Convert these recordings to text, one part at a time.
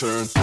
turn.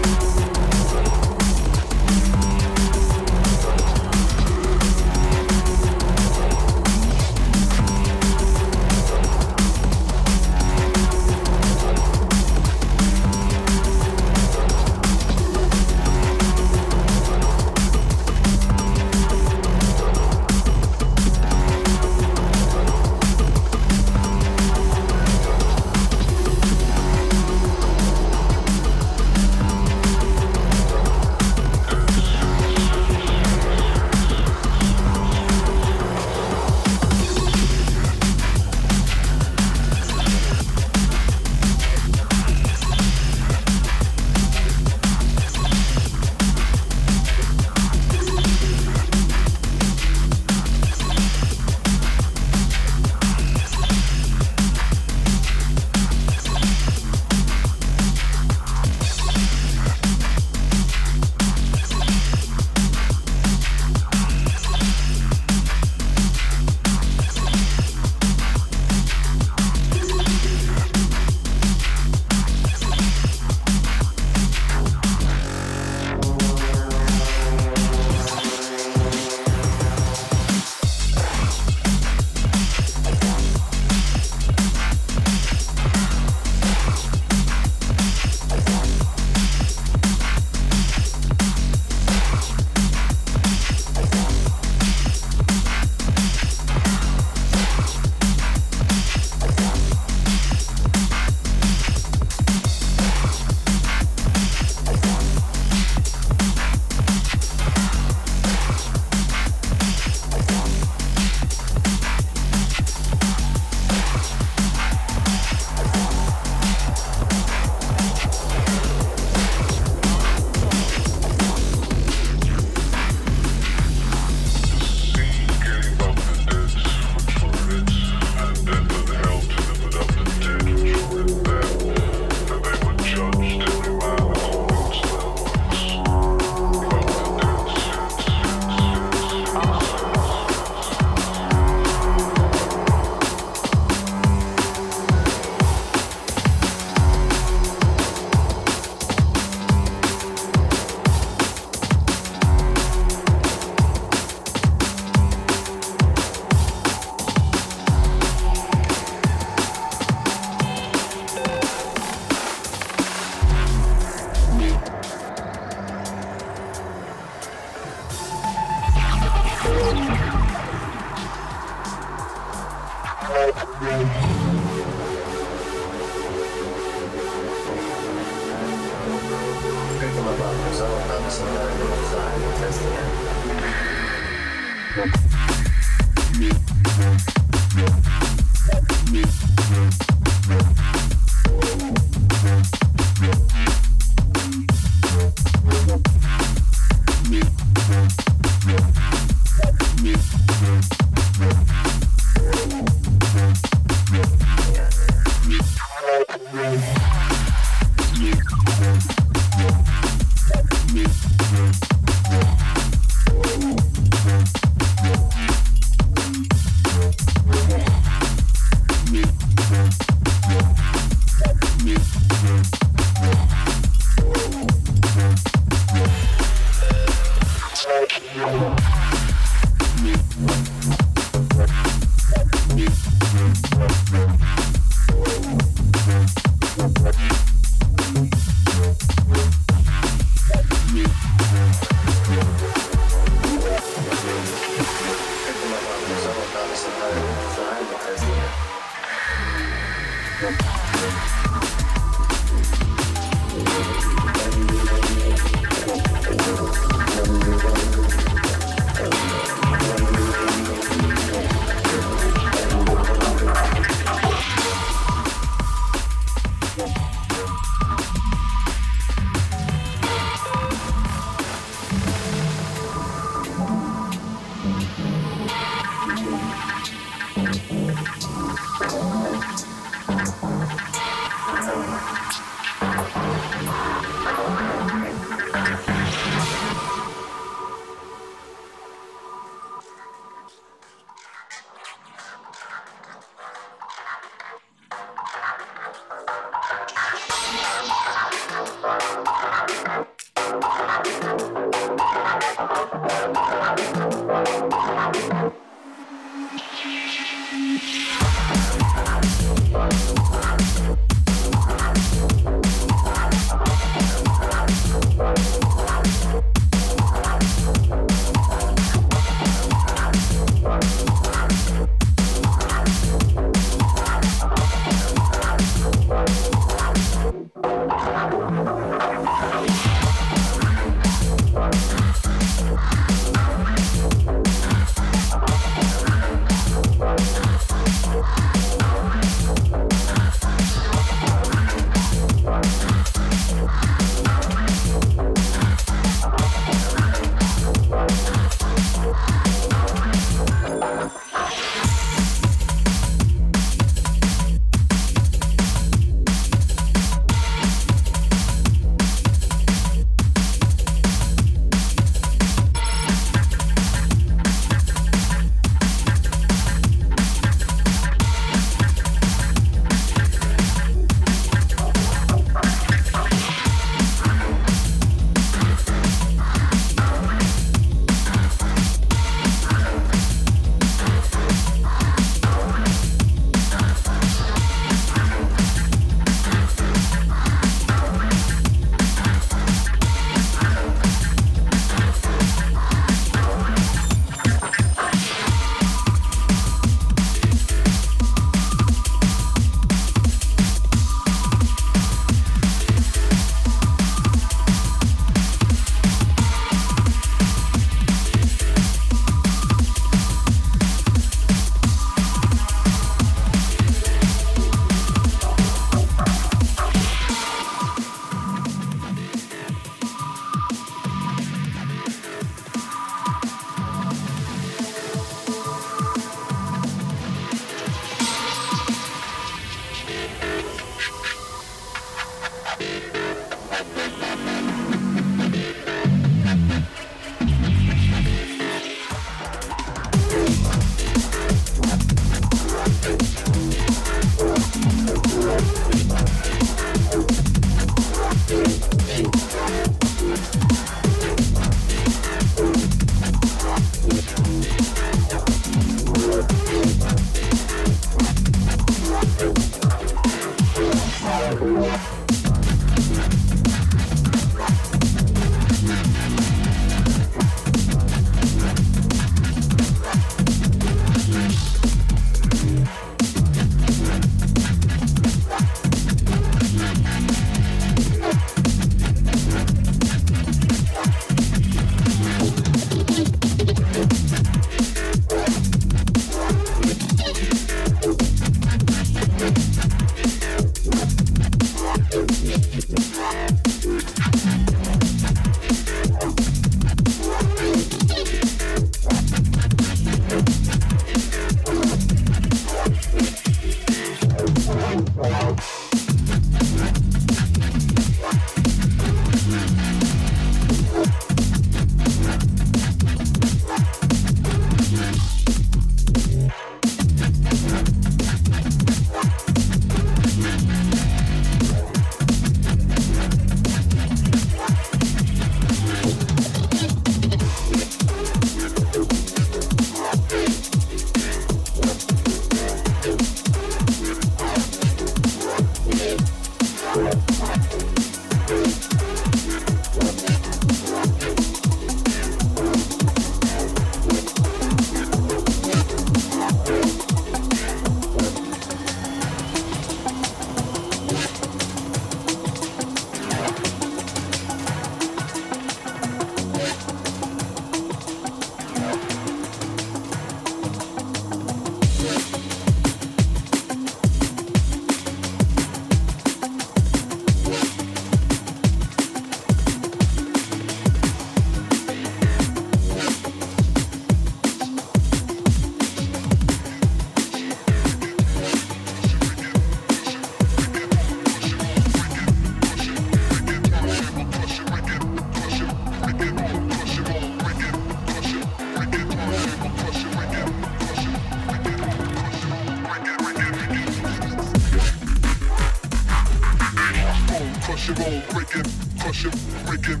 Crush it break it, crush it, break it.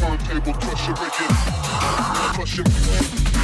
Turntable, crush it, break it, crush it.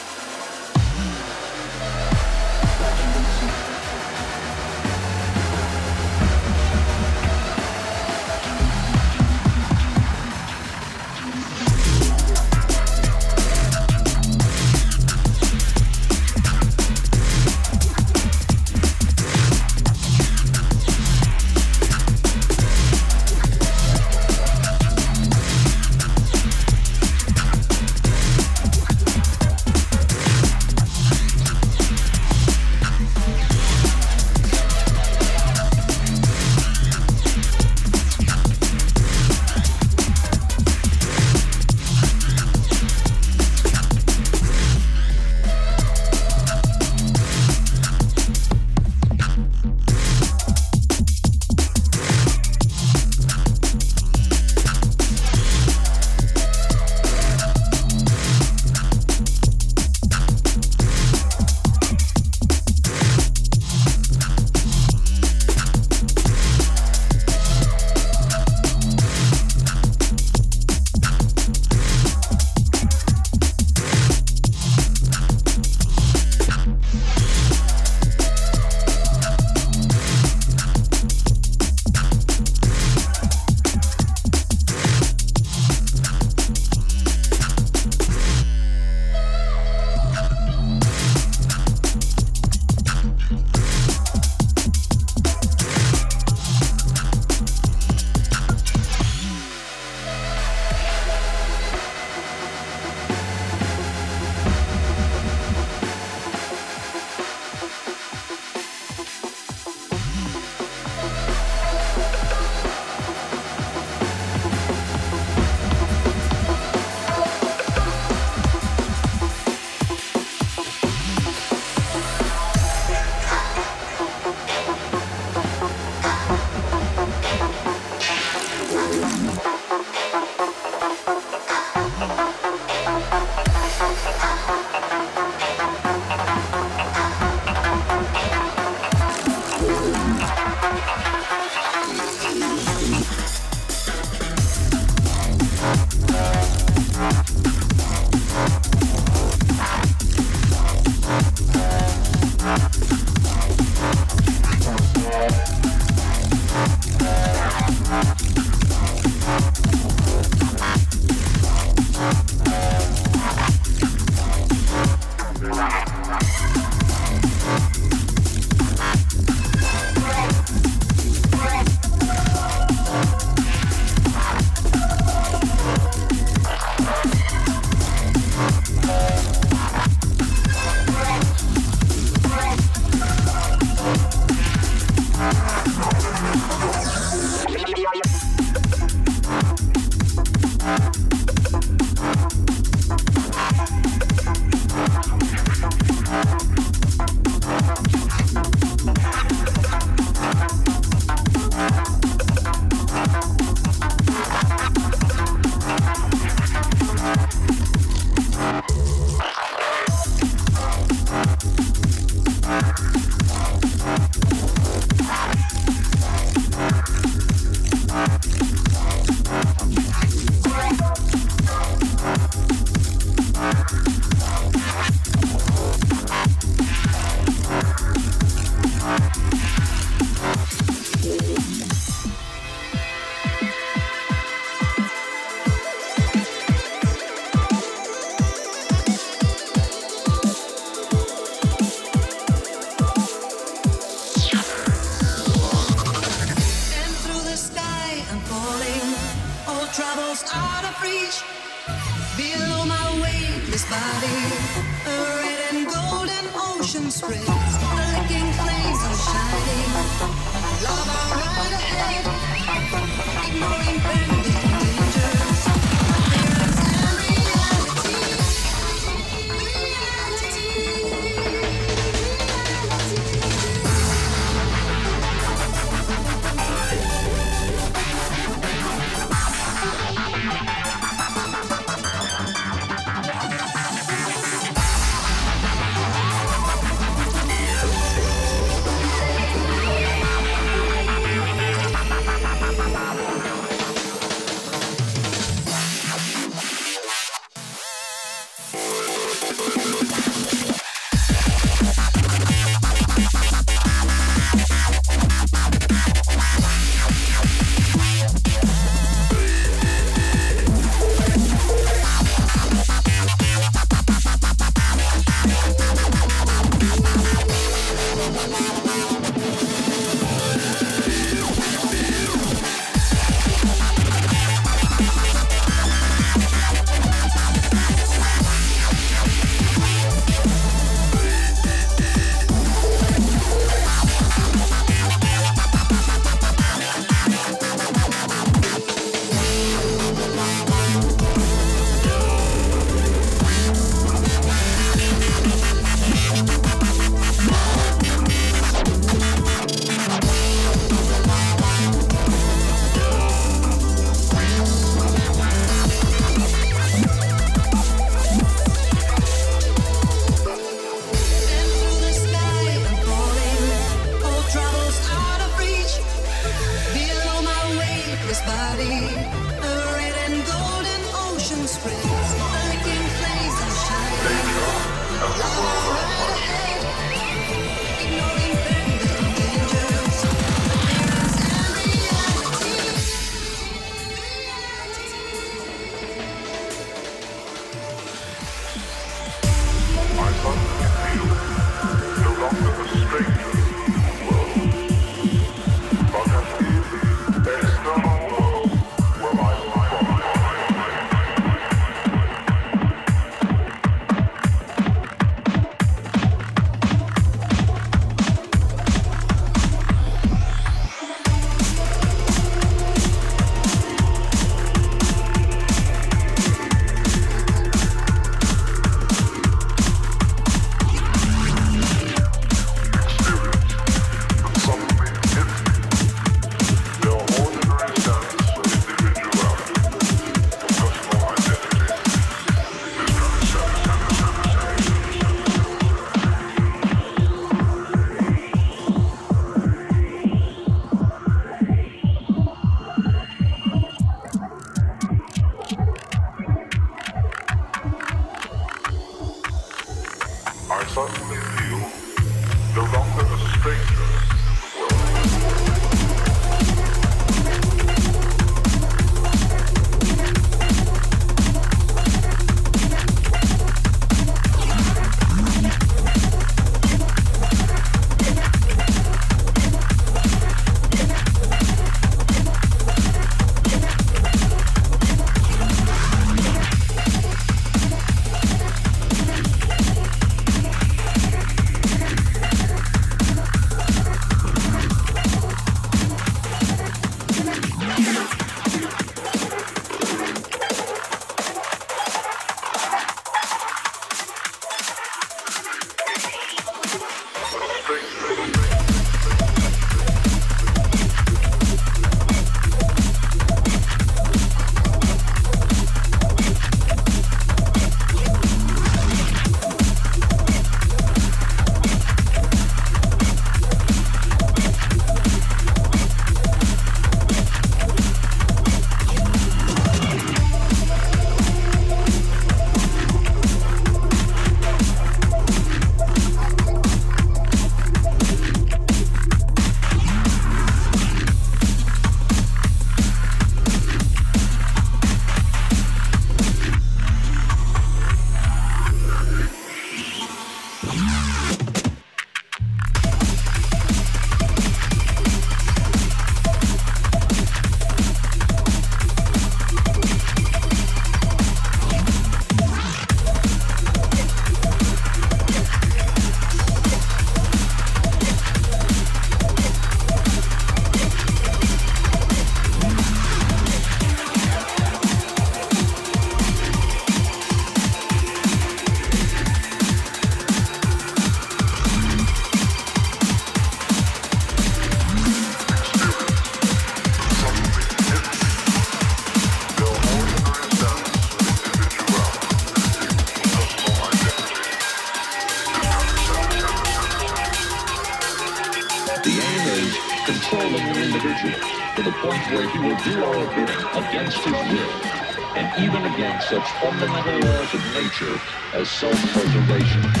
As self-preservation.